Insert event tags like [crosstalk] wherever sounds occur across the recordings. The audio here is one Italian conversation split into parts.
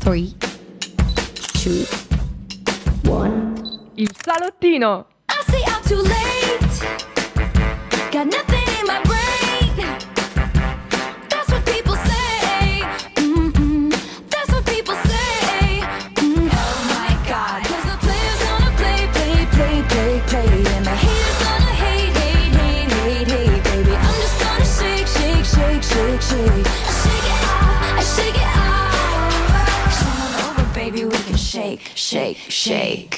3, 2, 1. Il salottino! I say I'm too late. Got nothing in my brain. That's what people say. Mm-mm. That's what people say. Mm. Oh my God. 'Cause the players gonna play, play, play, play, play. And the haters gonna hate, hate, hate, hate, hate, baby. I'm just gonna shake, shake, shake, shake. Shake shake.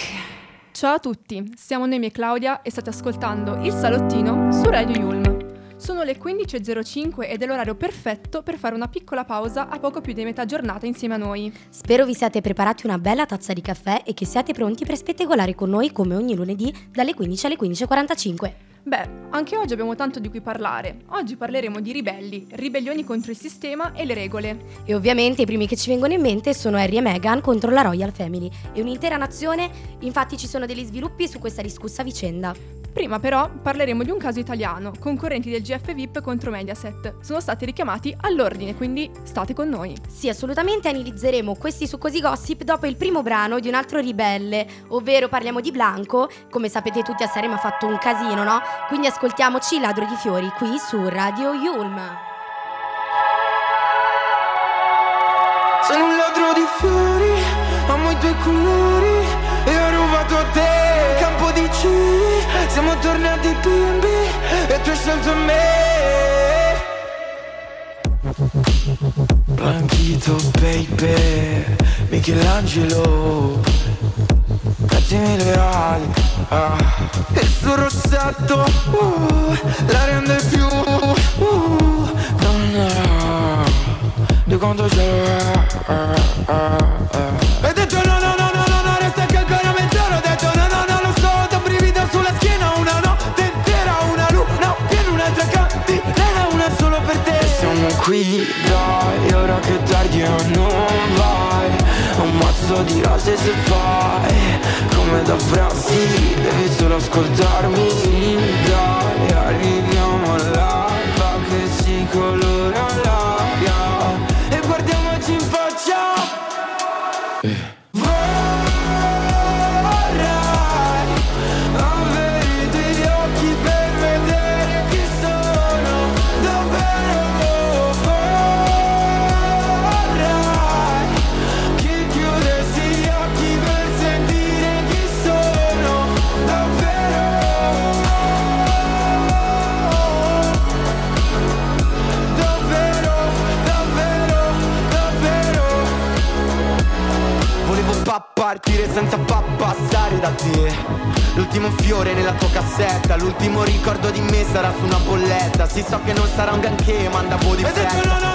Ciao a tutti, siamo Noemi e Claudia e state ascoltando Il Salottino su Radio Yulm. Sono le 15.05 ed è l'orario perfetto per fare una piccola pausa a poco più di metà giornata insieme a noi. Spero vi siate preparati una bella tazza di caffè e che siate pronti per spettacolare con noi come ogni lunedì dalle 15 alle 15.45. Beh, anche oggi abbiamo tanto di cui parlare. Oggi parleremo di ribelli, ribellioni contro il sistema e le regole. E ovviamente i primi che ci vengono in mente sono Harry e Meghan contro la Royal Family e un'intera nazione, infatti ci sono degli sviluppi su questa discussa vicenda. Prima però parleremo di un caso italiano, concorrenti del GF VIP contro Mediaset. Sono stati richiamati all'ordine, quindi state con noi. Sì, assolutamente analizzeremo questi succosi gossip dopo il primo brano di un altro ribelle, ovvero parliamo di Blanco. Come sapete tutti a Sanremo ha fatto un casino, no? Quindi ascoltiamoci Ladro di Fiori qui su Radio Yulm. Sono un ladro di fiori, amo i tuoi colori E ho rubato a te un campo di cieli Siamo tornati bimbi e tu hai scelto me. Blanchito baby, Michelangelo Mettimi le ali ah. Il suo rossetto uh, La rende più uh, Donna di quanto c'è Hai detto no qui dai ora che tardi o non vai. Un mazzo di rose se fai Come da frasi Devi solo ascoltarmi. Dai arriviamo all'alba che si colora L'ultimo ricordo di me sarà su una bolletta. Sì so che non sarà un granché ma andavo di fretta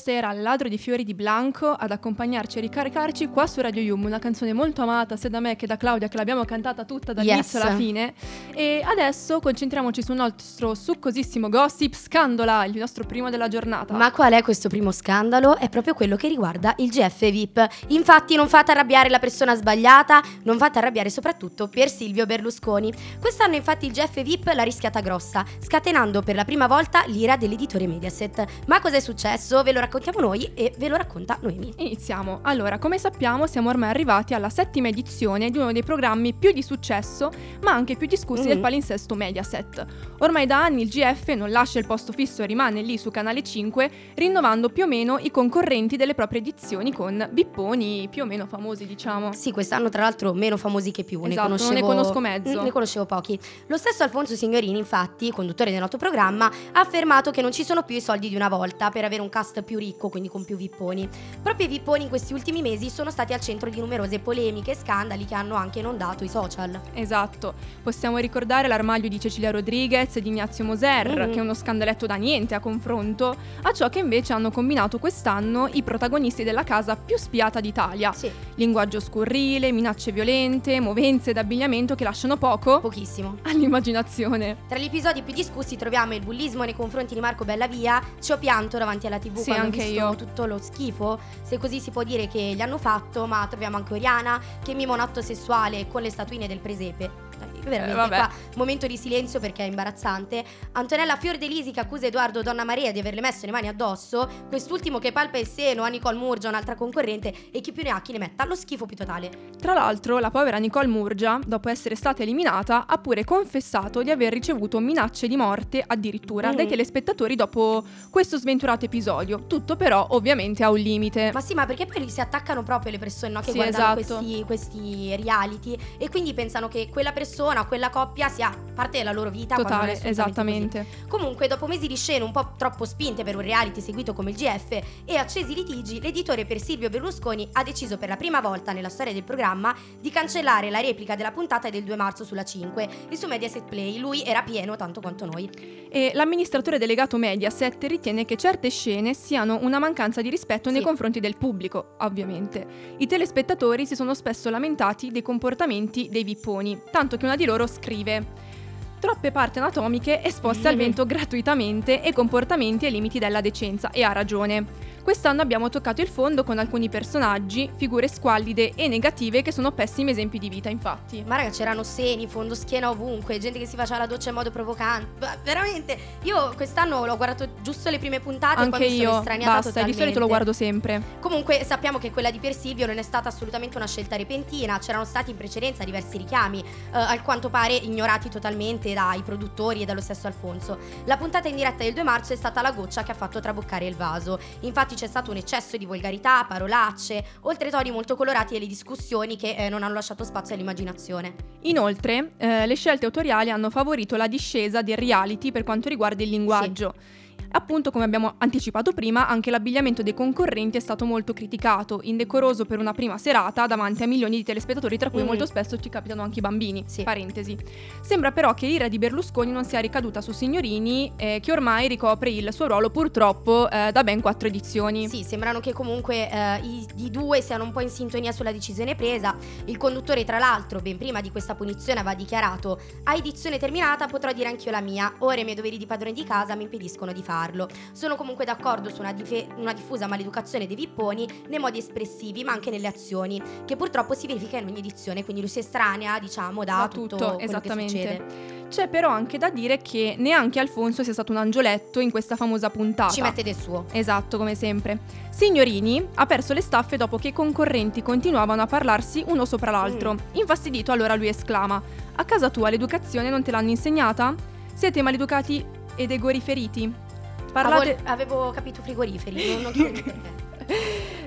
Questo era Ladro di fiori di Blanco ad accompagnarci e ricaricarci qua su Radio Yum, una canzone molto amata sia da me che da Claudia che l'abbiamo cantata tutta dall'inizio Yes. alla fine. E adesso concentriamoci sul nostro succosissimo gossip Scandola, il nostro primo della giornata. Ma qual è questo primo scandalo? È proprio quello che riguarda il GF VIP. Infatti non fate arrabbiare la persona sbagliata, non fate arrabbiare soprattutto Pier Silvio Berlusconi. Quest'anno infatti il GF VIP l'ha rischiata grossa, scatenando per la prima volta l'ira dell'editore Mediaset. Ma cos'è successo? Ve lo raccontiamo noi e ve lo racconta Noemi. Iniziamo. Allora, come sappiamo, siamo ormai arrivati alla settima edizione di uno dei programmi più di successo, ma anche più discussi Mhm. del palinsesto Mediaset. Ormai da anni il GF non lascia il posto fisso e rimane lì su Canale 5, rinnovando più o meno i concorrenti delle proprie edizioni con bipponi più o meno famosi, diciamo. Sì, quest'anno tra l'altro meno famosi che più. Esatto, ne non ne conoscevo, conosco mezzo. Mm, Ne conoscevo pochi. Lo stesso Alfonso Signorini, infatti, conduttore del noto programma, ha affermato che non ci sono più i soldi di una volta per avere un cast più ricco, quindi con più vipponi. Proprio i vipponi in questi ultimi mesi sono stati al centro di numerose polemiche e scandali che hanno anche inondato i social. Esatto, possiamo ricordare l'armadio di Cecilia Rodriguez e di Ignazio Moser, Mhm. che è uno scandaletto da niente a confronto, a ciò che invece hanno combinato quest'anno i protagonisti della casa più spiata d'Italia. Sì, Linguaggio scurrile, minacce violente, movenze d'abbigliamento che lasciano poco pochissimo. all'immaginazione. Tra gli episodi più discussi troviamo il bullismo nei confronti di Marco Bellavia. Ci ho pianto davanti alla TV Sì, quando anche io. tutto lo schifo, se così si può dire che gli hanno fatto, ma troviamo anche Oriana che mima un atto sessuale con le statuine del presepe. Dai, Veramente Eh, qua momento di silenzio perché è imbarazzante. Antonella Fiordelisi che accusa Edoardo Donna Maria di averle messo le mani addosso, quest'ultimo che palpa il seno a Nicole Murgia, un'altra concorrente, e chi più ne ha chi ne metta, lo schifo più totale. Tra l'altro, la povera Nicole Murgia, dopo essere stata eliminata, ha pure confessato di aver ricevuto minacce di morte addirittura Mm. dai telespettatori dopo questo sventurato episodio. Tutto però ovviamente ha un limite. Ma sì, ma perché poi si attaccano proprio le persone no, che Sì, guardano esatto. questi, questi reality e quindi pensano che quella persona, quella coppia sia parte della loro vita. Totale, esattamente. così. Comunque, dopo mesi di scene un po' troppo spinte per un reality seguito come il GF e accesi litigi, l'editore per Silvio Berlusconi ha deciso per la prima volta nella storia del programma di cancellare la replica della puntata del 2 marzo sulla 5 e su Mediaset Play lui era pieno tanto quanto noi. E l'amministratore delegato Mediaset ritiene che certe scene siano una mancanza di rispetto nei Sì. confronti del pubblico, ovviamente. I telespettatori si sono spesso lamentati dei comportamenti dei vipponi, tanto che una di loro scrive Troppe parti anatomiche esposte al vento gratuitamente e comportamenti ai limiti della decenza, e ha ragione. Quest'anno abbiamo toccato il fondo con alcuni personaggi, figure squallide e negative che sono pessimi esempi di vita, infatti. Ma raga, c'erano seni, fondo schiena ovunque, gente che si faceva la doccia in modo provocante. Veramente, io quest'anno l'ho guardato giusto le prime puntate e Anche sono io, estraniata basta, di totalmente. solito lo guardo sempre. Comunque sappiamo che quella di Pier Silvio non è stata assolutamente una scelta repentina, c'erano stati in precedenza diversi richiami, eh, al quanto pare ignorati totalmente dai produttori e dallo stesso Alfonso. La puntata in diretta del 2 marzo è stata la goccia che ha fatto traboccare il vaso. Infatti c'è stato un eccesso di volgarità, parolacce, oltre toni molto colorati delle discussioni che eh, non hanno lasciato spazio all'immaginazione. Inoltre, eh, le scelte autoriali hanno favorito la discesa del reality per quanto riguarda il linguaggio. Appunto, come abbiamo anticipato prima, anche l'abbigliamento dei concorrenti è stato molto criticato, indecoroso per una prima serata davanti a milioni di telespettatori, tra cui Mm. molto spesso ci capitano anche i bambini. Sì. Parentesi. Sembra però che l'ira di Berlusconi non sia ricaduta su Signorini, eh, che ormai ricopre il suo ruolo purtroppo eh, da ben quattro edizioni. Sì, sembrano che comunque eh, i, i due siano un po' in sintonia sulla decisione presa. Il conduttore, tra l'altro, ben prima di questa punizione aveva dichiarato: A edizione terminata potrò dire anch'io la mia. Ora i miei doveri di padrone di casa mi impediscono di farlo. Sono comunque d'accordo su una, dife- una diffusa maleducazione dei vipponi nei modi espressivi, ma anche nelle azioni, che purtroppo si verifica in ogni edizione, quindi lui si estranea, diciamo, da, Da tutto, tutto, quello esattamente. che succede. C'è però anche da dire che neanche Alfonso sia stato un angioletto in questa famosa puntata. Ci mette del suo. Esatto, come sempre. Signorini ha perso le staffe dopo che i concorrenti continuavano a parlarsi uno sopra l'altro. Mm. Infastidito, allora lui esclama: A casa tua l'educazione non te l'hanno insegnata? Siete maleducati ed egoriferiti? Parlate, Avevo, capito frigoriferi, non, non [laughs] chiedo perché.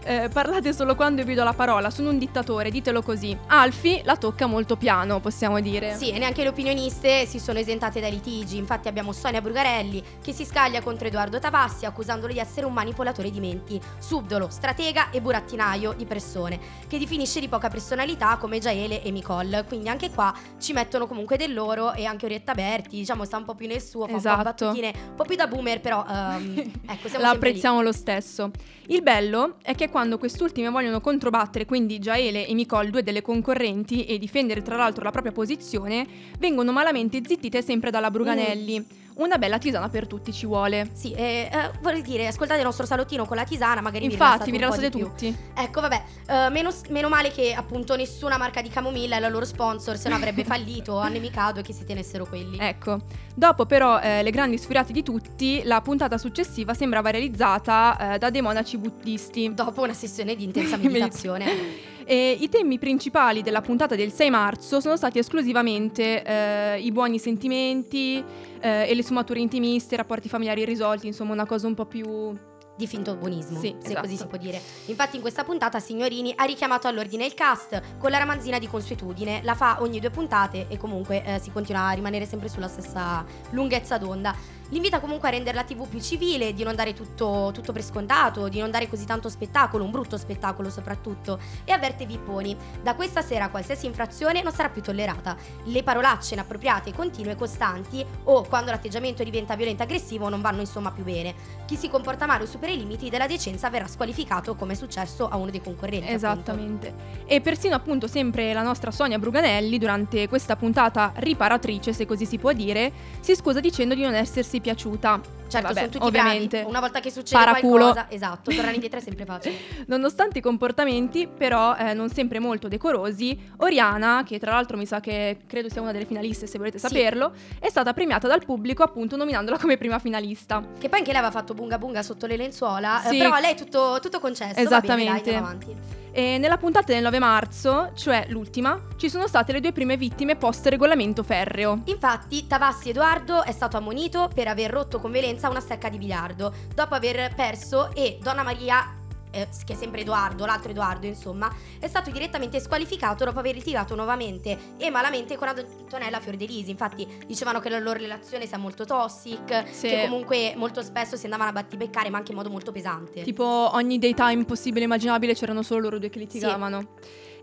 Eh, parlate solo quando vi do la parola, sono un dittatore, ditelo così. Alfi la tocca molto piano, possiamo dire. Sì, e neanche le opinioniste si sono esentate dai litigi. Infatti abbiamo Sonia Brugarelli che si scaglia contro Edoardo Tavassi accusandolo di essere un manipolatore di menti, subdolo, stratega e burattinaio di persone, che definisce di poca personalità come Jaele e Nicole. Quindi anche qua ci mettono comunque del loro e anche Orietta Berti, diciamo sta un po' più nel suo, fa un po' Esatto. battutine, un po' più da boomer, però ehm, [laughs] ecco, siamo la sempre lì. apprezziamo lo stesso. Il bello è che quando quest'ultime vogliono controbattere quindi Jaele e Nicole, due delle concorrenti, e difendere tra l'altro la propria posizione, vengono malamente zittite sempre dalla Bruganelli. Una bella tisana per tutti ci vuole. Sì, eh, eh, vorrei dire, ascoltate il nostro salottino con la tisana, magari Infatti, vi rilassate tutti. Ecco, vabbè, eh, meno, meno male che appunto nessuna marca di camomilla è la loro sponsor, se no avrebbe [laughs] fallito, annemicato e che si tenessero quelli. Ecco, dopo però eh, le grandi sfuriate di tutti, la puntata successiva sembrava realizzata eh, da dei monaci buddisti. Dopo una sessione di intensa [laughs] meditazione. [laughs] E I temi principali della puntata del 6 marzo sono stati esclusivamente eh, i buoni sentimenti eh, e le sfumature intimiste, i rapporti familiari irrisolti, insomma una cosa un po' più... di finto buonismo, Sì, se esatto. così si può dire. Infatti in questa puntata Signorini ha richiamato all'ordine il cast con la ramanzina di consuetudine, la fa ogni due puntate e comunque eh, si continua a rimanere sempre sulla stessa lunghezza d'onda. L'invita comunque a rendere la TV più civile, di non dare tutto, tutto per scontato, di non dare così tanto spettacolo, un brutto spettacolo soprattutto, e avverte Vipponi. Da questa sera qualsiasi infrazione non sarà più tollerata. Le parolacce inappropriate, continue, costanti o quando l'atteggiamento diventa violento e aggressivo non vanno insomma più bene. Chi si comporta male o supera i limiti della decenza verrà squalificato come è successo a uno dei concorrenti. appunto. Esattamente. E persino appunto sempre la nostra Sonia Bruganelli, durante questa puntata riparatrice, se così si può dire, si scusa dicendo di non essersi piaciuta. Certo, Vabbè, sono tutti ovviamente. bravi. Una volta che succede Paraculo. qualcosa, esatto, tornare indietro è sempre facile. [laughs] Nonostante i comportamenti, però, eh, non sempre molto decorosi, Oriana, che tra l'altro mi sa che credo sia una delle finaliste, se volete Sì. saperlo, è stata premiata dal pubblico appunto nominandola come prima finalista. Che poi anche lei aveva fatto bunga bunga sotto le lenzuola, eh, Sì. però a lei tutto, tutto concesso. Va bene, Esattamente. dai, avanti. E nella puntata del 9 marzo, cioè l'ultima, ci sono state le due prime vittime post regolamento ferreo. Infatti, Tavassi Edoardo è stato ammonito per aver rotto con violenza una stecca di biliardo, dopo aver perso e Donna Maria, eh, che è sempre Edoardo, l'altro Edoardo insomma, è stato direttamente squalificato dopo aver litigato nuovamente e malamente con Antonella Fiordelisi. Infatti dicevano che la loro relazione sia molto toxic, Sì. che comunque molto spesso si andavano a battibeccare ma anche in modo molto pesante. Tipo ogni daytime possibile e immaginabile c'erano solo loro due che litigavano.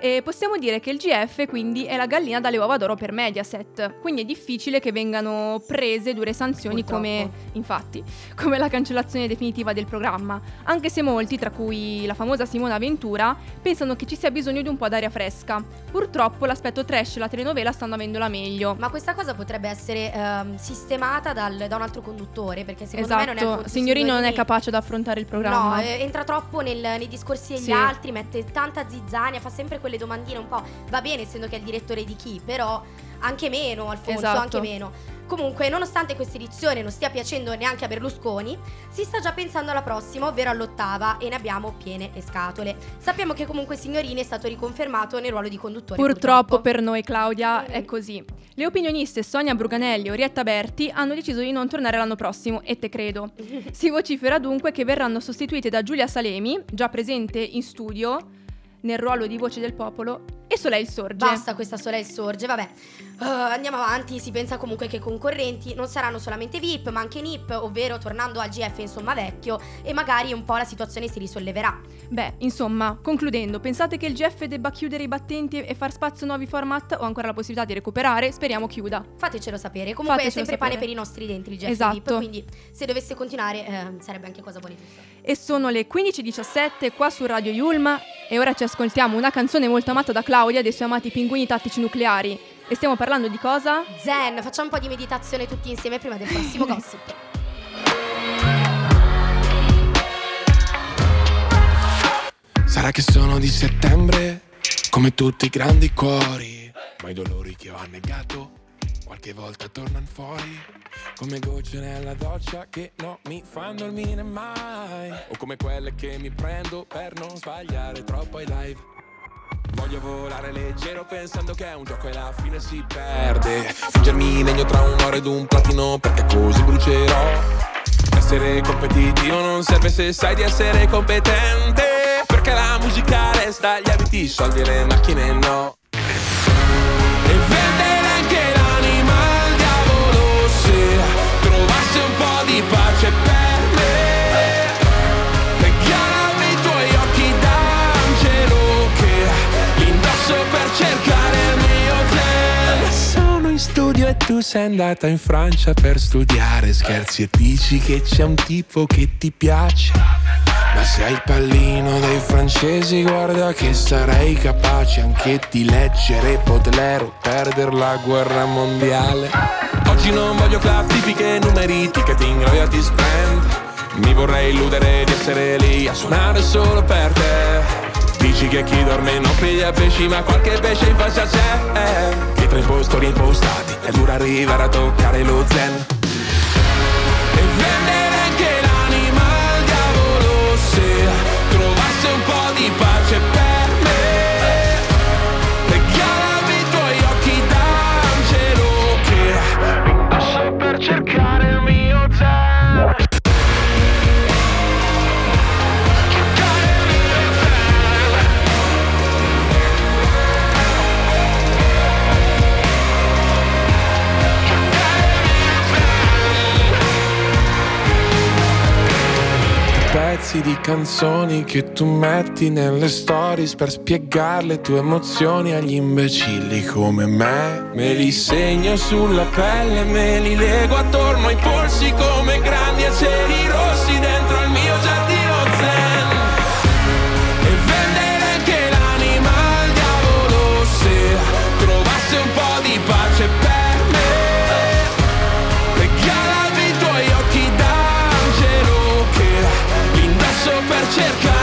E possiamo dire che il GF quindi è la gallina dalle uova d'oro per Mediaset, quindi è difficile che vengano prese dure sanzioni Purtroppo. come, infatti, come la cancellazione definitiva del programma, anche se molti, tra cui la famosa Simona Ventura, pensano che ci sia bisogno di un po' d'aria fresca. Purtroppo l'aspetto trash e la telenovela stanno avendola meglio. Ma questa cosa potrebbe essere ehm, sistemata dal- da un altro conduttore, perché secondo me non è esatto, Alfonso Signorini non è capace ad affrontare il programma. No, eh, entra troppo nel- nei discorsi degli Sì. altri, mette tanta zizzania, fa sempre quelle domandine un po'. Va bene, essendo che è il direttore di chi, però anche meno, Alfonso, Esatto. anche meno. Comunque, nonostante questa edizione non stia piacendo neanche a Berlusconi, si sta già pensando alla prossima, ovvero all'ottava, e ne abbiamo piene le scatole. Sappiamo che comunque Signorini è stato riconfermato nel ruolo di conduttore. Purtroppo per noi, Claudia, è così. Le opinioniste Sonia Bruganelli e Orietta Berti hanno deciso di non tornare l'anno prossimo, e te credo. [laughs] Si vocifera dunque che verranno sostituite da Giulia Salemi, già presente in studio nel ruolo di voce del popolo, e Soleil Sorge. Basta questa Soleil Sorge, vabbè. Uh, andiamo avanti, si pensa comunque che i concorrenti non saranno solamente VIP, ma anche NIP, ovvero tornando al GF insomma vecchio, e magari un po' la situazione si risolleverà. Beh, insomma, concludendo, pensate che il GF debba chiudere i battenti e far spazio a nuovi format o ancora la possibilità di recuperare? Speriamo chiuda. Fatecelo sapere. Comunque Fatecelo è sempre pane sapere. per i nostri denti il GF Esatto. VIP, quindi se dovesse continuare eh, sarebbe anche cosa buona e sono le 15.17 qua su Radio Yulma e ora ci ascoltiamo una canzone molto amata da Claudia dei suoi amati pinguini tattici nucleari. E stiamo parlando di cosa? Zen, facciamo un po' di meditazione tutti insieme prima del prossimo [laughs] gossip. Sarà che sono di settembre, come tutti i grandi cuori, ma i dolori che ho annegato qualche volta tornano fuori, come gocce nella doccia che non mi fanno dormire mai, o come quelle che mi prendo per non sbagliare troppo ai live. Voglio volare leggero pensando che è un gioco e la fine si perde. Fingermi degno tra un oro ed un platino perché così brucerò. Essere competitivo non serve se sai di essere competente. Perché la musica resta, gli abiti, i soldi e le macchine no. E vendere anche l'anima diavolo se trovasse un po' di pace e tu sei andata in Francia per studiare scherzi e dici che c'è un tipo che ti piace. Ma se hai il pallino dei francesi guarda che sarei capace anche di leggere Baudelaire perdere la guerra mondiale. Oggi non voglio classifiche, numeri, ticketing, royalty spend Mi vorrei illudere di essere lì a suonare solo per te. Dici che chi dorme non piglia pesci ma qualche pesce in faccia c'è. Che tra impostori impostati è dura arrivare a toccare lo zen. E vendere anche l'anima al diavolo se trovasse un po' di pace per Pezzi di canzoni che tu metti nelle stories per spiegare le tue emozioni agli imbecilli come me. Me li segno sulla pelle, me li lego attorno ai polsi come grandi aceri indosso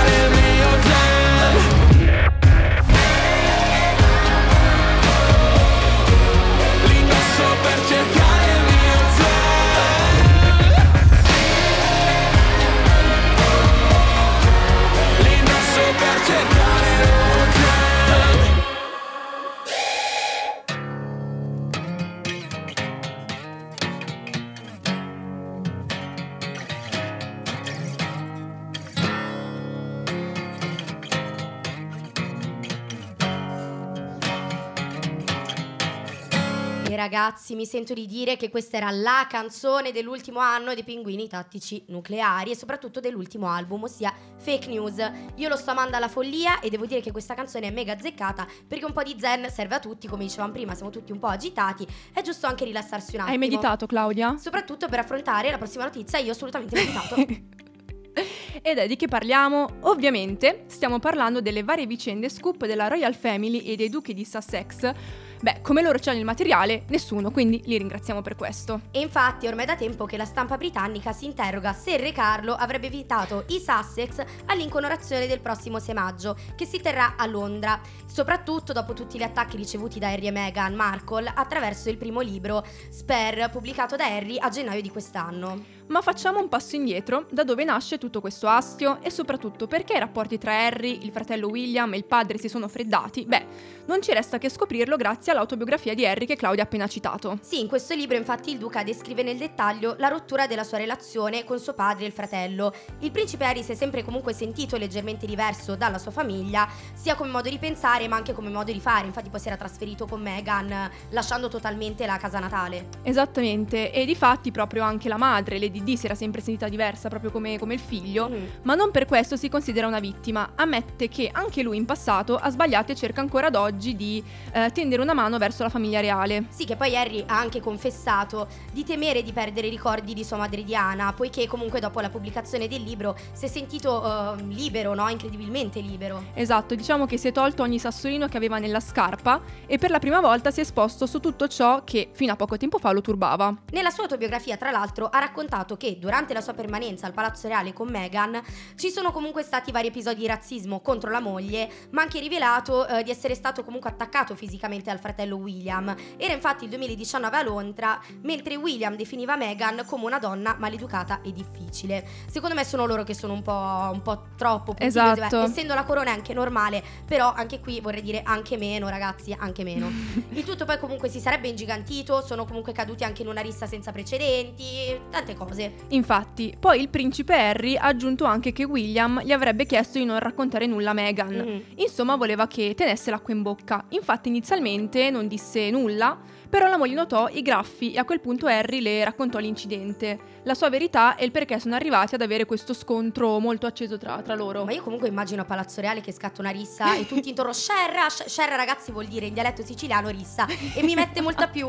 ragazzi, mi sento di dire che questa era la canzone dell'ultimo anno dei Pinguini Tattici Nucleari e soprattutto dell'ultimo album, ossia Fake News. Io lo sto amando alla follia e devo dire che questa canzone è mega azzeccata perché un po' di zen serve a tutti, come dicevamo prima, siamo tutti un po' agitati, è giusto anche rilassarsi un attimo. Hai meditato, Claudia? Soprattutto per affrontare la prossima notizia, io ho assolutamente meditato. [laughs] Ed è di che parliamo? Ovviamente stiamo parlando delle varie vicende scoop della Royal Family e dei duchi di Sussex. Beh, come loro c'hanno il materiale, nessuno, quindi li ringraziamo per questo. E infatti ormai da tempo che la stampa britannica si interroga se re Carlo avrebbe invitato i Sussex all'incoronazione del prossimo 6 maggio, che si terrà a Londra, soprattutto dopo tutti gli attacchi ricevuti da Harry e Meghan Markle attraverso il primo libro, Spare, pubblicato da Harry a gennaio di quest'anno. Ma facciamo un passo indietro, da dove nasce tutto questo astio e soprattutto perché i rapporti tra Harry, il fratello William e il padre si sono freddati? Beh, non ci resta che scoprirlo grazie all'autobiografia di Harry che Claudia ha appena citato. Sì, in questo libro infatti il duca descrive nel dettaglio la rottura della sua relazione con suo padre e il fratello. Il principe Harry si è sempre comunque sentito leggermente diverso dalla sua famiglia, sia come modo di pensare ma anche come modo di fare, infatti poi si era trasferito con Meghan lasciando totalmente la casa natale. Esattamente, e di fatti proprio anche la madre, Lady Di, si era sempre sentita diversa, proprio come, come il figlio, Mm. ma non per questo si considera una vittima. Ammette che anche lui in passato ha sbagliato e cerca ancora ad oggi di eh, tendere una mano verso la famiglia reale. Sì, che poi Harry ha anche confessato di temere di perdere i ricordi di sua madre Diana, poiché comunque dopo la pubblicazione del libro si è sentito eh, libero, no? Incredibilmente libero. Esatto, diciamo che si è tolto ogni sassolino che aveva nella scarpa e per la prima volta si è esposto su tutto ciò che fino a poco tempo fa lo turbava. Nella sua autobiografia, tra l'altro, ha raccontato che durante la sua permanenza al Palazzo Reale con Meghan ci sono comunque stati vari episodi di razzismo contro la moglie, ma anche rivelato eh, di essere stato comunque attaccato fisicamente dal fratello William. Era infatti il 2019 a Londra, mentre William definiva Meghan come una donna maleducata e difficile. Secondo me sono loro che sono un po', un po' troppo puntigliosi. Esatto. Beh, essendo la corona è anche normale, però anche qui vorrei dire anche meno, ragazzi, anche meno. [laughs] Il tutto poi comunque si sarebbe ingigantito, sono comunque caduti anche in una rissa senza precedenti, tante cose. Infatti, poi il principe Harry ha aggiunto anche che William gli avrebbe chiesto di non raccontare nulla a Meghan. Mhm. Insomma, voleva che tenesse l'acqua in bocca. Infatti, inizialmente non disse nulla, però la moglie notò i graffi e a quel punto Harry le raccontò l'incidente, la sua verità e il perché sono arrivati ad avere questo scontro molto acceso tra, tra loro. Ma io comunque immagino a Palazzo Reale che scatta una rissa e tutti intorno Scerra, Sc- Scerra ragazzi vuol dire in dialetto siciliano rissa e mi mette molta più,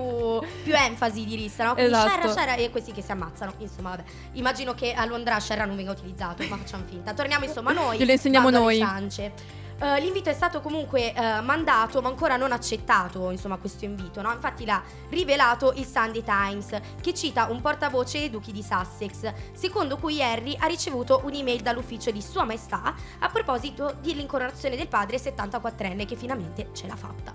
più enfasi di rissa, no? Quindi Esatto. Scerra, Scerra e questi che si ammazzano, insomma vabbè. Immagino che a Londra Scerra non venga utilizzato, ma facciamo finta. Torniamo insomma noi. Glielo insegniamo noi. ciance. Eh, l'invito è stato comunque eh, mandato, ma ancora non accettato, insomma, questo invito, no? Infatti l'ha rivelato il Sunday Times, che cita un portavoce dei duchi di Sussex, secondo cui Harry ha ricevuto un'email dall'ufficio di Sua Maestà a proposito dell'incoronazione del padre 74enne che finalmente ce l'ha fatta.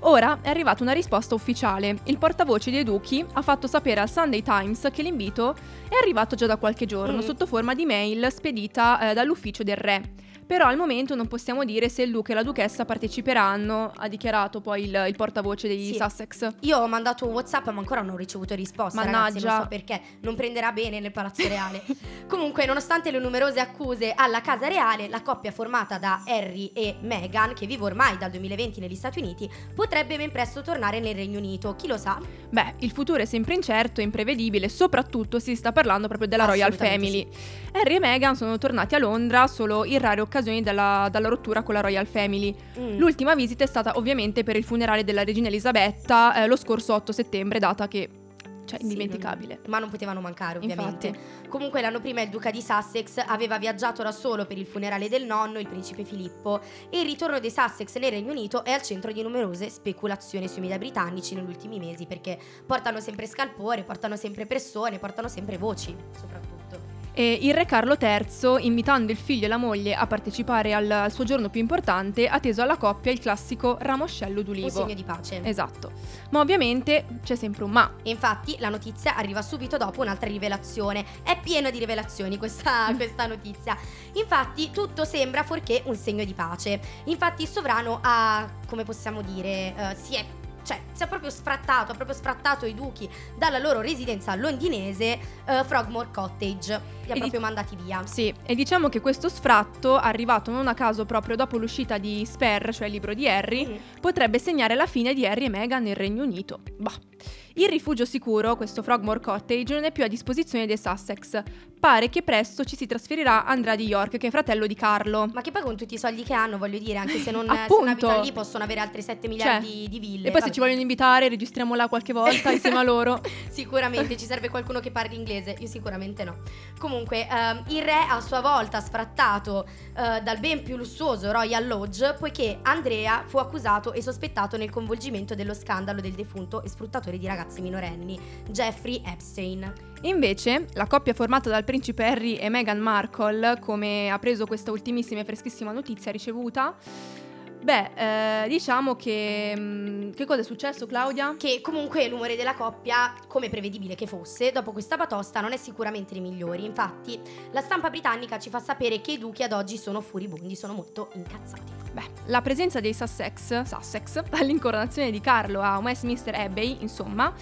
Ora è arrivata una risposta ufficiale. Il portavoce dei duchi ha fatto sapere al Sunday Times che l'invito è arrivato già da qualche giorno Mm. sotto forma di mail spedita eh, dall'ufficio del re. Però al momento non possiamo dire se il duca e la duchessa parteciperanno, ha dichiarato poi il, il portavoce dei Sì. Sussex. Io ho mandato un WhatsApp, ma ancora non ho ricevuto risposta. Ragazzi, Mannaggia. non so perché, non prenderà bene nel Palazzo Reale. [laughs] Comunque, nonostante le numerose accuse alla Casa Reale, la coppia formata da Harry e Meghan, che vive ormai dal 2020 negli Stati Uniti, potrebbe ben presto tornare nel Regno Unito. Chi lo sa? Beh, il futuro è sempre incerto e imprevedibile, soprattutto si sta parlando proprio della Royal Family. Harry e Meghan sono tornati a Londra solo in rare occasioni dalla, dalla rottura con la Royal Family. Mm. L'ultima visita è stata ovviamente per il funerale della regina Elisabetta eh, lo scorso 8 settembre, data che cioè Sì, indimenticabile. non- ma non potevano mancare, ovviamente. Infatti. Comunque, l'anno prima il duca di Sussex aveva viaggiato da solo per il funerale del nonno, il principe Filippo, e il ritorno dei Sussex nel Regno Unito è al centro di numerose speculazioni sui media britannici negli ultimi mesi, perché portano sempre scalpore, portano sempre persone, portano sempre voci, soprattutto. E il re Carlo III, invitando il figlio e la moglie a partecipare al, al suo giorno più importante, ha teso alla coppia il classico ramoscello Un d'ulivo. segno di pace. Esatto. Ma ovviamente c'è sempre un ma. E infatti la notizia arriva subito dopo un'altra rivelazione. È pieno di rivelazioni questa, [laughs] questa notizia. Infatti tutto sembra fuorché un segno di pace. Infatti il sovrano ha, come possiamo dire, eh, si è... Cioè, si è proprio sfrattato, ha proprio sfrattato i duchi dalla loro residenza londinese eh, Frogmore Cottage. Li ha di- proprio mandati via. Sì, e diciamo che questo sfratto, arrivato non a caso proprio dopo l'uscita di Spare, cioè il libro di Harry, Mm. potrebbe segnare la fine di Harry e Meghan nel Regno Unito. Bah. Il rifugio sicuro, questo Frogmore Cottage, non è più a disposizione dei Sussex. Pare che presto ci si trasferirà Andrea di York, che è fratello di Carlo. Ma che poi con tutti i soldi che hanno, voglio dire, anche se non, [laughs] se non abitano lì, possono avere altri 7 miliardi di ville. E poi se Vabbè. ci vogliono invitare, registriamo là qualche volta insieme a [laughs] loro. Sicuramente ci serve qualcuno che parli inglese, io sicuramente no. Comunque, ehm, il re a sua volta sfrattato eh, dal ben più lussuoso Royal Lodge, poiché Andrea fu accusato e sospettato nel coinvolgimento dello scandalo del defunto e sfruttatore di ragazzi minorenni, Jeffrey Epstein. Invece, la coppia formata dal principe Harry e Meghan Markle, come ha preso questa ultimissima e freschissima notizia ricevuta, beh, eh, diciamo che... mm, che cosa è successo, Claudia? Che comunque l'umore della coppia, come prevedibile che fosse, dopo questa batosta non è sicuramente dei migliori. Infatti, la stampa britannica ci fa sapere che i duchi ad oggi sono furibondi, sono molto incazzati. Beh, la presenza dei Sussex, Sussex [laughs] all'incoronazione di Carlo a Westminster Abbey, insomma,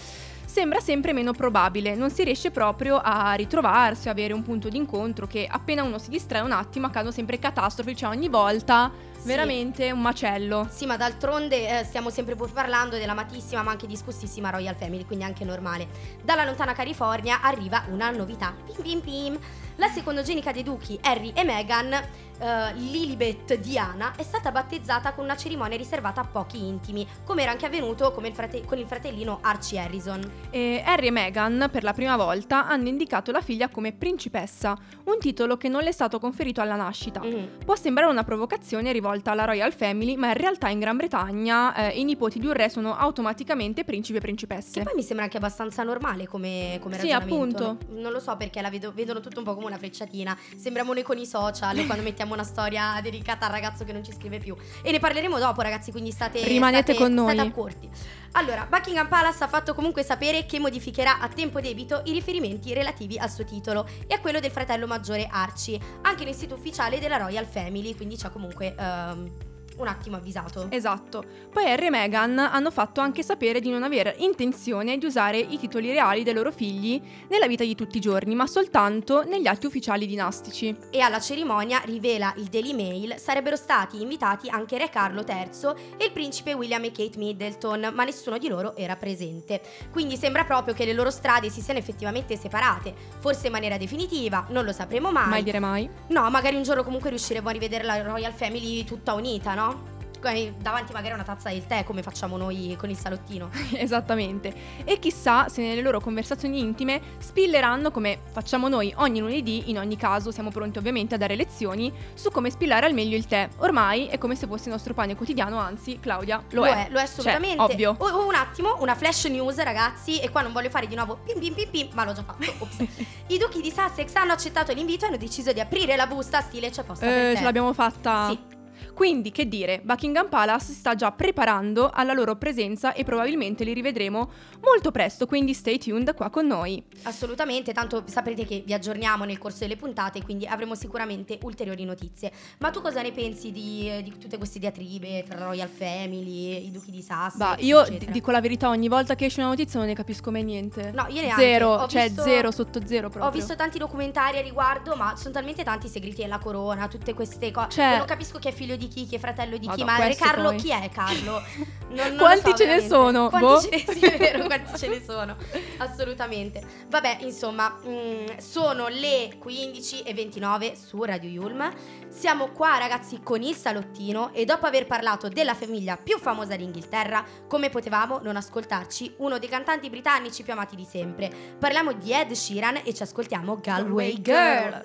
sembra sempre meno probabile. Non si riesce proprio a ritrovarsi, a avere un punto d'incontro che appena uno si distrae un attimo accadono sempre catastrofi, cioè ogni volta Sì. veramente un macello. Sì, ma d'altronde eh, stiamo sempre pur parlando della amatissima ma anche discussissima Royal Family, quindi anche normale. Dalla lontana California arriva una novità. Pim pim pim. La secondogenica dei duchi, Harry e Meghan, eh, Lilibet Diana, è stata battezzata con una cerimonia riservata a pochi intimi, come era anche avvenuto come il frate- con il fratellino Archie Harrison. E Harry e Meghan, per la prima volta, hanno indicato la figlia come principessa, un titolo che non le è stato conferito alla nascita. Mhm. Può sembrare una provocazione rivolta alla Royal Family, ma in realtà in Gran Bretagna eh, i nipoti di un re sono automaticamente principi e Che principesse. poi mi sembra anche abbastanza normale come, come Sì, ragionamento. appunto. Non lo so perché la vedo- vedono tutto un po' come una frecciatina. Sembriamo noi con i social quando mettiamo una storia dedicata al ragazzo che non ci scrive più. E ne parleremo dopo, ragazzi, quindi state, Rimanete state- con noi. State accorti. Allora, Buckingham Palace ha fatto comunque sapere che modificherà a tempo debito i riferimenti relativi al suo titolo e a quello del fratello maggiore Archie, anche nel sito ufficiale della Royal Family, quindi c'è comunque ehm, un attimo avvisato. Esatto. Poi Harry e Meghan hanno fatto anche sapere di non aver intenzione di usare i titoli reali dei loro figli nella vita di tutti i giorni, ma soltanto negli atti ufficiali dinastici. E alla cerimonia, rivela il Daily Mail, sarebbero stati invitati anche Re Carlo III e il principe William e Kate Middleton, ma nessuno di loro era presente. Quindi sembra proprio che le loro strade si siano effettivamente separate, forse in maniera definitiva, non lo sapremo mai. Mai dire mai. No, magari un giorno comunque riusciremo a rivedere la Royal Family tutta unita, no? Come- Davanti magari a una tazza del tè, come facciamo noi con il salottino. [laughs] Esattamente. E chissà se nelle loro conversazioni intime spilleranno come facciamo noi ogni lunedì, in ogni caso siamo pronti ovviamente a dare lezioni su come spillare al meglio il tè. Ormai è come se fosse il nostro pane quotidiano, anzi, Claudia, lo, è. lo è assolutamente. Cioè, ovvio. Oh, un attimo, una flash news, ragazzi, e qua non voglio fare di nuovo pim pim pim pim, ma l'ho già fatto. [laughs] I duchi di Sussex hanno accettato l'invito e hanno deciso di aprire la busta stile c'è posta per Eh, te. ce l'abbiamo fatta. Sì. Quindi, che dire, Buckingham Palace si sta già preparando alla loro presenza e probabilmente li rivedremo molto presto, quindi stay tuned qua con noi. Assolutamente, tanto saprete che vi aggiorniamo nel corso delle puntate, quindi avremo sicuramente ulteriori notizie. Ma tu cosa ne pensi di, di tutte queste diatribe tra Royal Family, i duchi di Sussex? Bah, io d- dico la verità, ogni volta che esce una notizia non ne capisco mai niente. No, io neanche. Zero, cioè visto- zero sotto zero proprio. Ho visto tanti documentari a riguardo, ma sono talmente tanti i segreti della corona, tutte queste cose. Cioè- non capisco chi è figlio di chi, chi è fratello di chi, Madò, ma Re questo Carlo poi. chi è Carlo? Non- non [laughs] Quanti so, ce ne veramente. sono? Quanti Boh. ce ne sì, è vero, [laughs] quanti ce ne sono? Assolutamente. Vabbè, insomma, mm, sono le 15 e 29 su Radio Yulm. Siamo qua, ragazzi, con il salottino e dopo aver parlato della famiglia più famosa d'Inghilterra, come potevamo non ascoltarci uno dei cantanti britannici più amati di sempre? Parliamo di Ed Sheeran e ci ascoltiamo Galway Girl.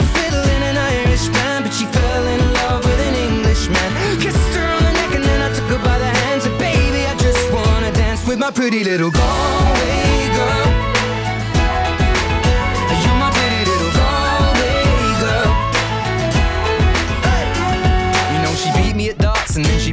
an Irish but she fell in love with an Englishman. Kissed her on the neck and then I took her by the baby, I just wanna dance with my pretty little Galway girl.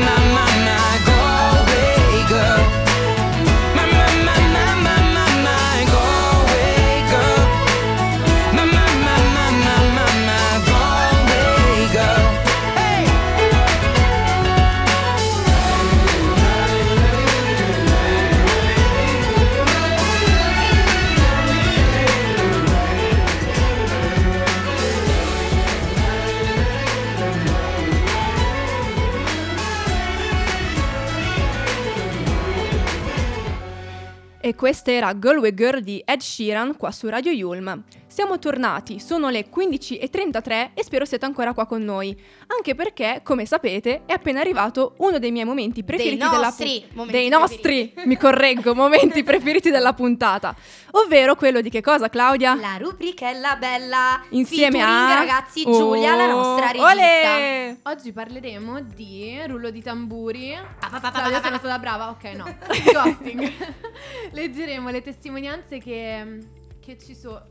na na na. E questa era Galway Girl di Ed Sheeran qua su Radio Yulm. Siamo tornati, sono le 15.33 e spero siate ancora qua con noi. Anche perché, come sapete, è appena arrivato uno dei miei momenti preferiti della nostri pu- dei nostri, mi correggo, [laughs] momenti preferiti della puntata. Ovvero quello di che cosa, Claudia? La rubrichella bella Insieme featuring, a ragazzi Giulia, la Oh, nostra regista. olè! Oggi parleremo di rullo di tamburi. Pa, Claudia, sono stata brava? Ok, no. [laughs] Ghosting. [laughs] Leggeremo le testimonianze che, che ci sono.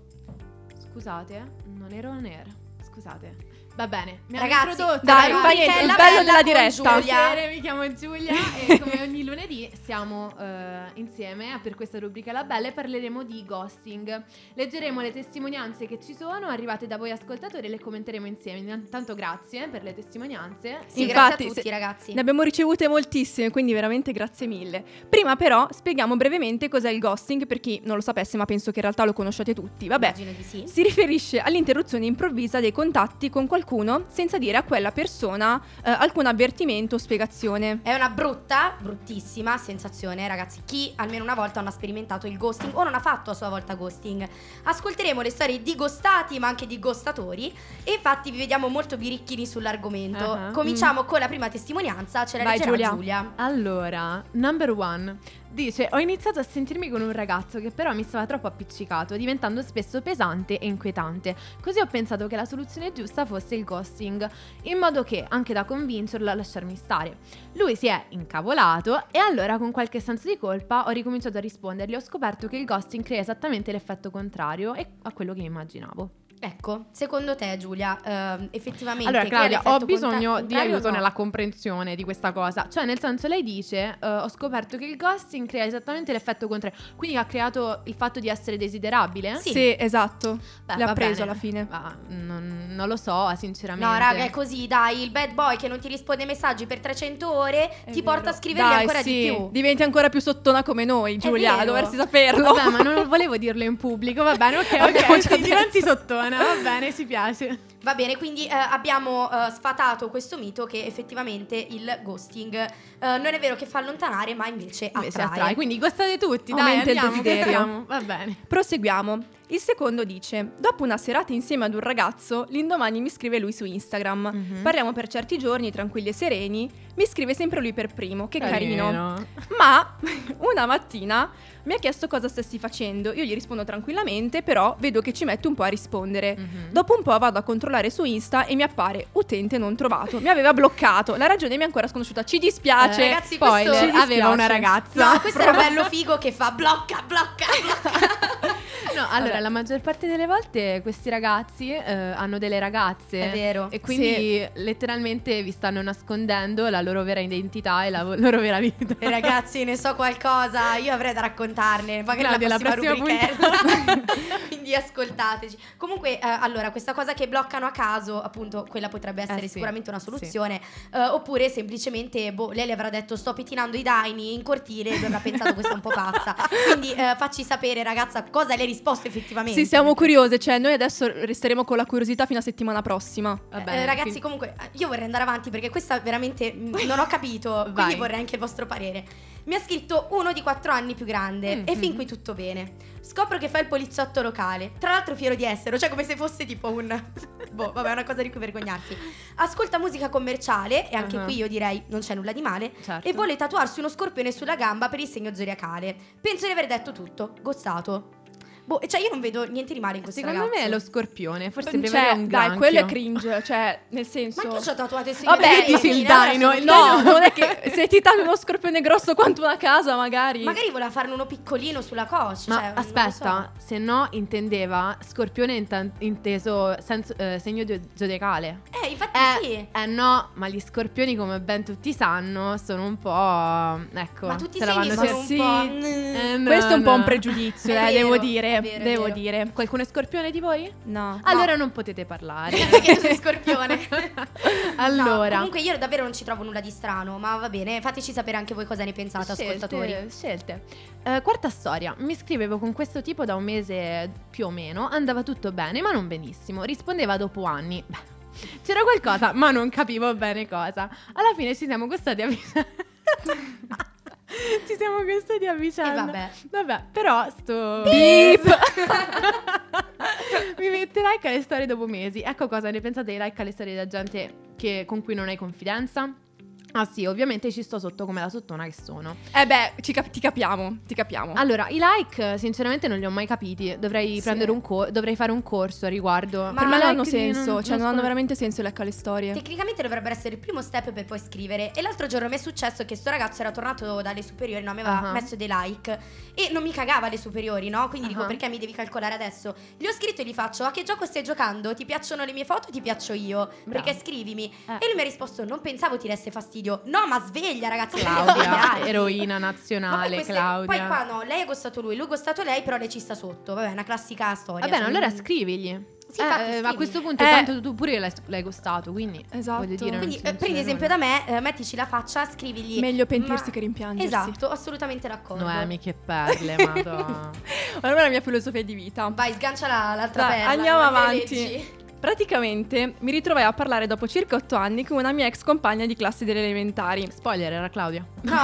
Scusate, non ero air. Scusate. Va bene, mi hanno Ragazzi, introdotto. dai, la fa rubrica niente, il bello della diretta. Piacere, mi chiamo Giulia e [laughs] come ogni lunedì siamo eh, insieme per questa rubrica La Bella e parleremo di ghosting. Leggeremo le testimonianze che ci sono, arrivate da voi ascoltatori e le commenteremo insieme. Intanto grazie per le testimonianze. Sì, Infatti, grazie a tutti ragazzi. Ne abbiamo ricevute moltissime, quindi veramente grazie mille. Prima però spieghiamo brevemente cos'è il ghosting per chi non lo sapesse, ma penso che in realtà lo conosciate tutti. Vabbè, Immagino di sì. si riferisce all'interruzione improvvisa dei contatti con qualcuno senza dire a quella persona eh, alcun avvertimento o spiegazione. È una brutta, bruttissima sensazione, ragazzi. Chi almeno una volta non ha sperimentato il ghosting o non ha fatto a sua volta ghosting. Ascolteremo le storie di ghostati, ma anche di ghostatori. E infatti vi vediamo molto birichini sull'argomento. Ah. Cominciamo con la prima testimonianza. Ce la Vai, leggerà Giulia. Giulia. Allora, number one. Dice, ho iniziato a sentirmi con un ragazzo che però mi stava troppo appiccicato, diventando spesso pesante e inquietante. Così ho pensato che la soluzione giusta fosse il ghosting, in modo che, anche da convincerlo a lasciarmi stare. Lui si è incavolato e allora con qualche senso di colpa ho ricominciato a rispondergli. Ho scoperto che il ghosting crea esattamente l'effetto contrario a quello che immaginavo. Ecco, secondo te Giulia, ehm, effettivamente... Allora, Claudia, ho bisogno di aiuto no? nella comprensione di questa cosa. Cioè, nel senso, lei dice: eh, Ho scoperto che il ghosting crea esattamente l'effetto contrario. Quindi ha creato il fatto di essere desiderabile? Sì. esatto. Beh, L'ha preso bene. alla fine. Ma non, non lo so, sinceramente. No, raga, è così, dai, il bad boy che non ti risponde ai messaggi per 300 ore È ti vero. porta a scriverli Dai, ancora sì, di più. Diventi ancora più sottona come noi, Giulia, dovresti saperlo. Vabbè, ma non volevo dirlo in pubblico. Va bene, ok, [laughs] ok. Sì, [laughs] detto. diventi sottona. Va bene, ci piace. Va bene, quindi eh, abbiamo eh, sfatato questo mito che effettivamente il ghosting eh, non è vero che fa allontanare, ma invece, Invece attrae. attrae. Quindi gostate tutti, dai, Aumenta il andiamo, che desiderio. Va bene. Proseguiamo. Il secondo dice: Dopo una serata insieme ad un ragazzo, l'indomani mi scrive lui su Instagram. Mhm. Parliamo per certi giorni, tranquilli e sereni. Mi scrive sempre lui per primo, che carino. Carino. Ma [laughs] una mattina mi ha chiesto cosa stessi facendo. Io gli rispondo tranquillamente, però vedo che ci mette un po' a rispondere. Mhm. Dopo un po' vado a controllare su Insta e mi appare utente non trovato. Mi aveva bloccato. La ragione mi è ancora sconosciuta. Ci dispiace. Eh, ragazzi, dispiace. aveva una ragazza. No, questo era bello figo che fa blocca, blocca, blocca. [laughs] No, allora Vabbè. la maggior parte delle volte questi ragazzi eh, hanno delle ragazze. È vero. E quindi letteralmente vi stanno nascondendo la loro vera identità e la [laughs] loro vera vita. E ragazzi, ne so qualcosa, io avrei da raccontarne. Magari Claudia, la la prossima, prossima rubrichella. [laughs] Quindi ascoltateci. Comunque, eh, allora, questa cosa che bloccano a caso, appunto, quella potrebbe essere Eh sì, sicuramente una sì. soluzione. Eh, oppure semplicemente, boh, lei le avrà detto sto pettinando i daini in cortile e lui avrà pensato questa è un po' pazza. [laughs] Quindi eh, facci sapere, ragazza, cosa le hai risposto effettivamente. Sì, siamo curiose, cioè noi adesso resteremo con la curiosità fino a settimana prossima. Eh, bene, ragazzi, quindi- comunque, eh, io vorrei andare avanti perché questa veramente mh, non ho capito. quindi Vai. vorrei anche il vostro parere. Mi ha scritto uno di quattro anni più grande e Mhm. fin qui tutto bene. Scopro che fa il poliziotto locale. Tra l'altro, fiero di essere, cioè come se fosse tipo un. [laughs] boh, vabbè, una cosa di cui vergognarsi. Ascolta musica commerciale, e anche Ah. qui io direi non c'è nulla di male. Certo. E vuole tatuarsi uno scorpione sulla gamba per il segno zodiacale. Penso di aver detto tutto. Gostato. Boh, cioè io non vedo niente di male in questo Secondo ragazzo. me è lo scorpione, forse Cioè, prima era un dai, quello è cringe, cioè, nel senso... Ma chi ci ha tatuato il segno Vabbè, dici il dino, il io. No, non è che se ti tagli uno scorpione grosso quanto una casa, magari. Magari voleva farne uno piccolino sulla coscia. Ma cioè, non aspetta, se no intendeva scorpione intan- inteso senso- eh, segno di- zodiacale. so. Eh, infatti Eh, sì. eh no, ma gli scorpioni, come ben tutti sanno, sono un po'. Ecco, Ma tutti i segni vanno sono un sì. po'. Eh, no, Questo è un po' un no. pregiudizio, È eh, devo vero, dire, vero, devo vero. dire. Qualcuno è scorpione di voi? No. Allora non potete parlare. [laughs] Perché tu sei scorpione. [laughs] allora, No, comunque io davvero non ci trovo nulla di strano, ma va bene, fateci sapere anche voi cosa ne pensate, ascoltatori. Scelte, scelte. Eh, quarta storia. Mi scrivevo con questo tipo da un mese più o meno. Andava tutto bene, ma non benissimo. Rispondeva dopo anni. Beh, c'era qualcosa, ma non capivo bene cosa. Alla fine ci siamo gustati a. [laughs] [laughs] ci siamo gustati a vicenda. Vabbè. Vabbè, però sto. Beep. [laughs] Mi mette like alle storie dopo mesi. Ecco cosa ne pensate dei like alle storie della gente che- con cui non hai confidenza? Ah sì, ovviamente ci sto sotto come la sottona che sono. Eh beh, ci cap- ti capiamo, ti capiamo. Allora, i like sinceramente non li ho mai capiti. Dovrei Sì. prendere un co- dovrei fare un corso a riguardo. Ma per me non hanno senso, cioè non hanno sconosco- veramente senso i like alle storie. Tecnicamente dovrebbero essere il primo step per poi scrivere. E l'altro giorno mi è successo che sto ragazzo era tornato dalle superiori, no? Mi aveva Ah. messo dei like. E non mi cagava alle superiori, no? Quindi dico Ah. perché mi devi calcolare adesso? Gli ho scritto e gli faccio: A che gioco stai giocando? Ti piacciono le mie foto o ti piaccio io? Perché scrivimi. Eh. E lui mi ha risposto: Non pensavo ti desse fastidio. No, ma sveglia, ragazzi. Claudia, svegliatevi." [laughs] eroina Ma nazionale, queste- Claudia. poi qua no, lei ha gostato lui, lui ha gostato lei, però lei ci sta sotto. Vabbè, è una classica storia. Va bene, cioè, allora scrivigli. Sì, Eh, infatti, eh, ma a questo punto Eh. tanto tu pure l'hai, l'hai costato, quindi Esatto. voglio dire, Quindi, eh, prendi esempio da me, eh, mettici la faccia, scrivigli. Meglio pentirsi Ma- che rimpiangersi. Esatto, assolutamente d'accordo. Noemi, che perle, [laughs] madonna. Allora è la mia filosofia di vita. Vai, sgancia la- l'altra Dai, perla. andiamo avanti. Praticamente mi ritrovai a parlare dopo circa otto anni con una mia ex compagna di classe delle elementari. Spoiler, era Claudia. No. [laughs]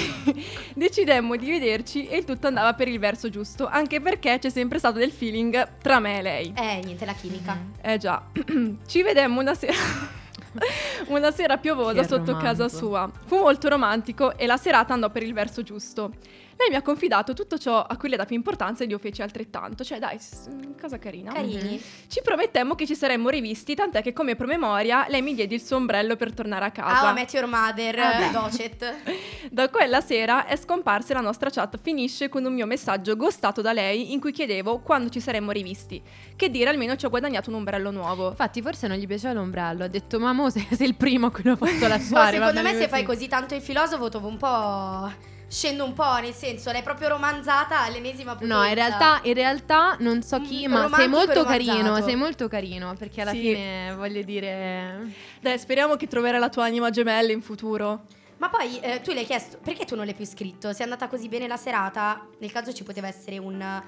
[laughs] Decidemmo di vederci e il tutto andava per il verso giusto, anche perché c'è sempre stato del feeling tra me e lei. eh, niente, la chimica. Eh già, [clears throat] ci vedemmo una sera. [laughs] una sera piovosa Che sotto casa romanzo. sua. Fu molto romantico e la serata andò per il verso giusto. Lei mi ha confidato tutto ciò a cui le dà più importanza ed io feci altrettanto. Cioè, dai, s- cosa carina. Carini. Ci promettemmo che ci saremmo rivisti, tant'è che come promemoria lei mi diede il suo ombrello per tornare a casa. Ah, Met Your Mother, Vabbè. Docet. [laughs] Da quella sera è scomparsa e la nostra chat finisce con un mio messaggio ghostato da lei in cui chiedevo quando ci saremmo rivisti. Che dire, almeno ci ho guadagnato un ombrello nuovo. Infatti, forse non gli piaceva l'ombrello. Ha detto, ma mo sei, sei il primo a cui lo posso Boh, lasciare. va secondo me se fai così tanto il filosofo dopo un po' scendo un po', nel senso, l'hai proprio romanzata all'ennesima potenza. No, in realtà, in realtà non so chi, Mm, ma sei molto carino, sei molto carino, perché alla Sì. fine voglio dire... Dai, speriamo che troverai la tua anima gemella in futuro. Ma poi eh, tu le hai chiesto perché tu non l'hai più scritto? Se è andata così bene la serata, nel caso ci poteva essere un,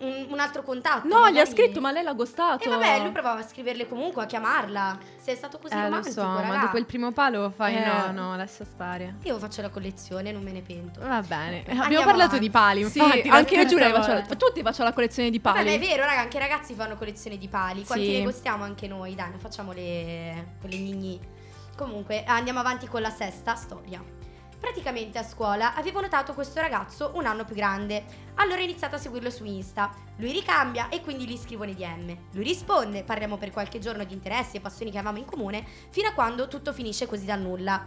un, un altro contatto. No, gli ha magari. scritto, ma lei l'ha ghostato. E vabbè, lui provava a scriverle comunque, a chiamarla. Se è stato così Eh, lo romantico, so, ma dopo il primo palo fai Eh. no, no, lascia stare. Io faccio la collezione, non me ne pento. Va bene, Andiamo abbiamo parlato avanti. di pali, Sì, infatti. la anche io Giulia faccio la, tutti facciamo la collezione di Vabbè, pali. ma è vero, raga, anche i ragazzi fanno collezione di pali. Quanti Sì. ne costiamo anche noi? Dai, non facciamo le, quelle gnigni. Comunque, andiamo avanti con la sesta storia. Praticamente a scuola avevo notato questo ragazzo un anno più grande. Allora ho iniziato a seguirlo su Insta. Lui ricambia e quindi gli scrivo nei DM. Lui risponde, parliamo per qualche giorno di interessi e passioni che avevamo in comune, fino a quando tutto finisce così dal nulla.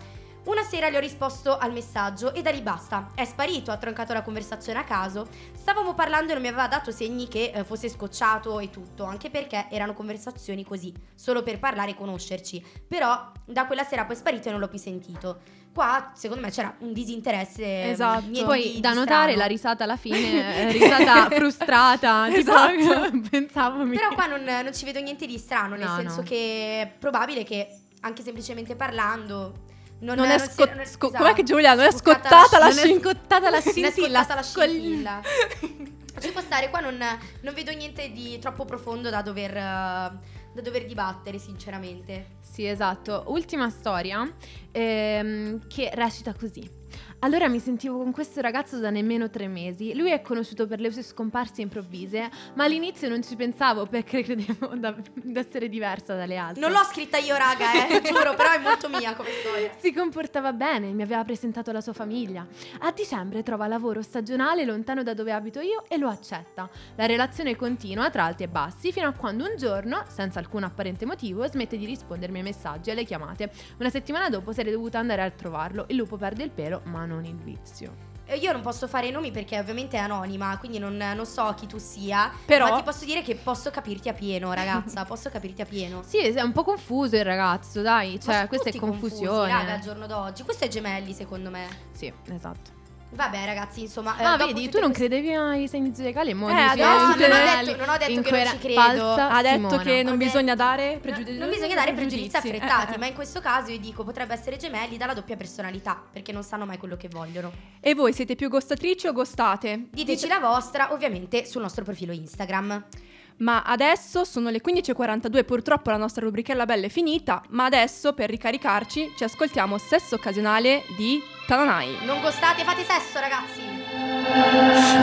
Una sera gli ho risposto al messaggio e da lì basta. È sparito, ha troncato la conversazione a caso. Stavamo parlando e non mi aveva dato segni che eh, fosse scocciato e tutto, anche perché erano conversazioni così, solo per parlare e conoscerci. Però da quella sera poi è sparito e non l'ho più sentito. Qua, secondo me, c'era un disinteresse. Esatto. niente Poi da strano. notare la risata alla fine, eh, risata [laughs] frustrata, [laughs] tipo, Esatto. [laughs] pensavo. Però qua non, non ci vedo niente di strano, nel No, senso no. che è probabile che anche semplicemente parlando. Non, Non è scot- non è- sco- esatto. com'è che Giulia? Non è scottata la non è scintilla. scottata la Non è scintilla, scottata la scintilla. Ci può stare, qua non, non vedo niente di troppo profondo da dover, da dover dibattere, sinceramente. Sì, esatto. Ultima storia ehm, che recita così. Allora mi sentivo con questo ragazzo da nemmeno tre mesi. Lui è conosciuto per le sue scomparse improvvise, ma all'inizio non ci pensavo perché [laughs] credevo di essere diversa dalle altre. Non l'ho scritta io, raga, eh, [laughs] giuro, però è molto mia come storia. Si comportava bene, mi aveva presentato la sua famiglia. A dicembre trova lavoro stagionale lontano da dove abito io e lo accetta. La relazione continua tra alti e bassi fino a quando un giorno, senza alcun apparente motivo, smette di rispondermi ai messaggi e alle chiamate. Una settimana dopo sarei dovuta andare a trovarlo. Il lupo perde il pelo, ma non il vizio. Eh, Io non posso fare i nomi perché ovviamente è anonima, quindi non, non so chi tu sia. Però- Ma ti posso dire che posso capirti a pieno, ragazza. [laughs] Posso capirti a pieno. Sì, è un po' confuso il ragazzo, dai. Cioè, questa è tutti confusi, confusione. raga, al giorno d'oggi. Questo è gemelli, secondo me. Sì, esatto. Vabbè, ragazzi, insomma. eh, ah, dopo vedi, tu non queste- credevi ai segni zodiacali e mo Eh, adesso No, non ho detto, non ho detto che non ci credo. Ha detto Simona. che non bisogna dare No, pregiudizi. non bisogna dare pregiudizi affrettati, Eh, eh. ma in questo caso io dico potrebbe essere gemelli dalla doppia personalità, perché non sanno mai quello che vogliono. E voi siete più gostatrici o gostate? Diteci la vostra, ovviamente, sul nostro profilo Instagram. Ma adesso sono le 15.42, purtroppo la nostra rubrichella bella è finita, ma adesso per ricaricarci ci ascoltiamo Sesso Occasionale di Tananai. Non gostate, fate sesso, ragazzi!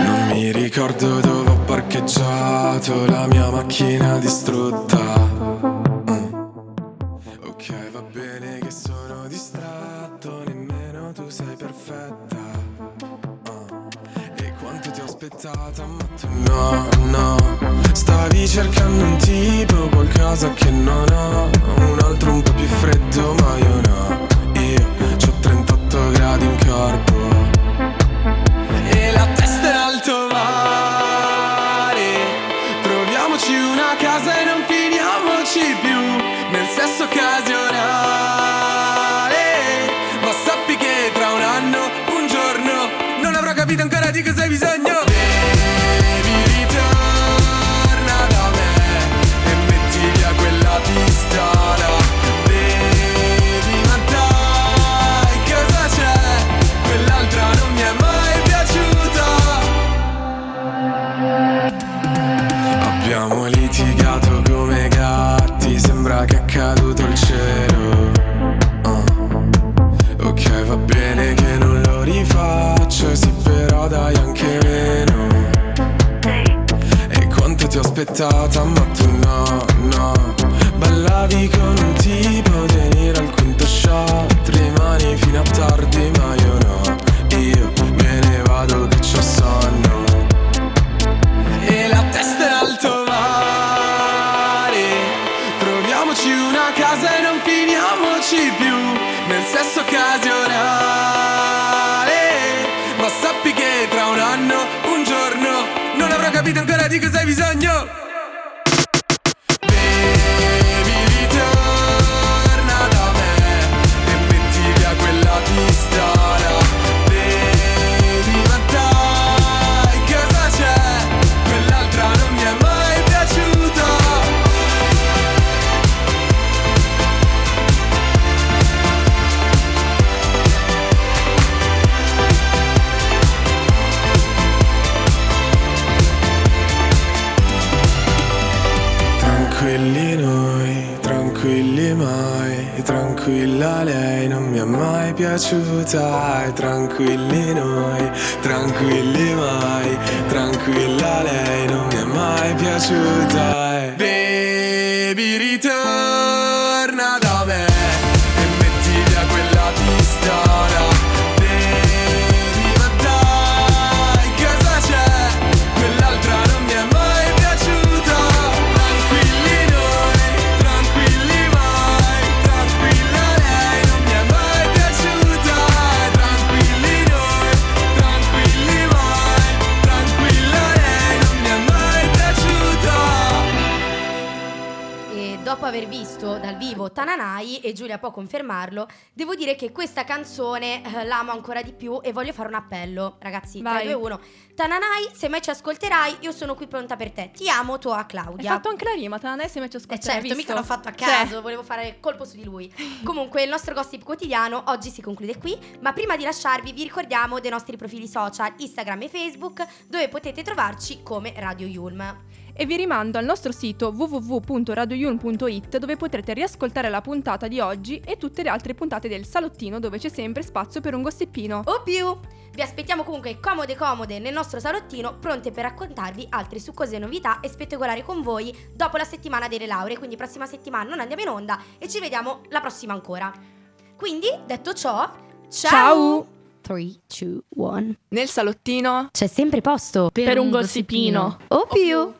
Non mi ricordo dove ho parcheggiato la mia macchina distrutta. Mm. Ok, va bene che sono distratto, nemmeno tu sei perfetta. Ah. E quanto ti ho aspettata, ma tu no, no. Stavi cercando un tipo, qualcosa che non ho. Un altro un po' più freddo, ma io no. Io ho 38 gradi in corpo. E la testa è alto mare Troviamoci una casa e non finiamoci più Nel sesso occasionale Ma sappi che tra un anno, un giorno Non avrò capito ancora di cosa hai bisogno aspettata ma tu no, no. Ballavi con un Tananai, e Giulia può confermarlo, devo dire che questa canzone eh, l'amo ancora di più e voglio fare un appello. Ragazzi, Vai. 3, 2, 1. Tananai, se mai ci ascolterai, io sono qui pronta per te. Ti amo, tua Hai Claudia. fatto anche la rima, ne sei messo a Eh ascoltare, certo, visto? mica l'ho fatto a Cioè, caso, volevo fare colpo su di lui. [laughs] Comunque, il nostro gossip quotidiano oggi si conclude qui, ma prima di lasciarvi vi ricordiamo dei nostri profili social, Instagram e Facebook, dove potete trovarci come Radio Yulm. E vi rimando al nostro sito www.radioyulm.it dove potrete riascoltare la puntata di oggi e tutte le altre puntate del salottino dove c'è sempre spazio per un gossipino. O più! Vi aspettiamo comunque comode comode nel nostro salottino, pronte per raccontarvi altre succose novità e spettacolare con voi dopo la settimana delle lauree, quindi prossima settimana non andiamo in onda e ci vediamo la prossima ancora. Quindi, detto ciò, ciao! Ciao! 3, 2, 1 Nel salottino C'è sempre posto per un gossipino. O più!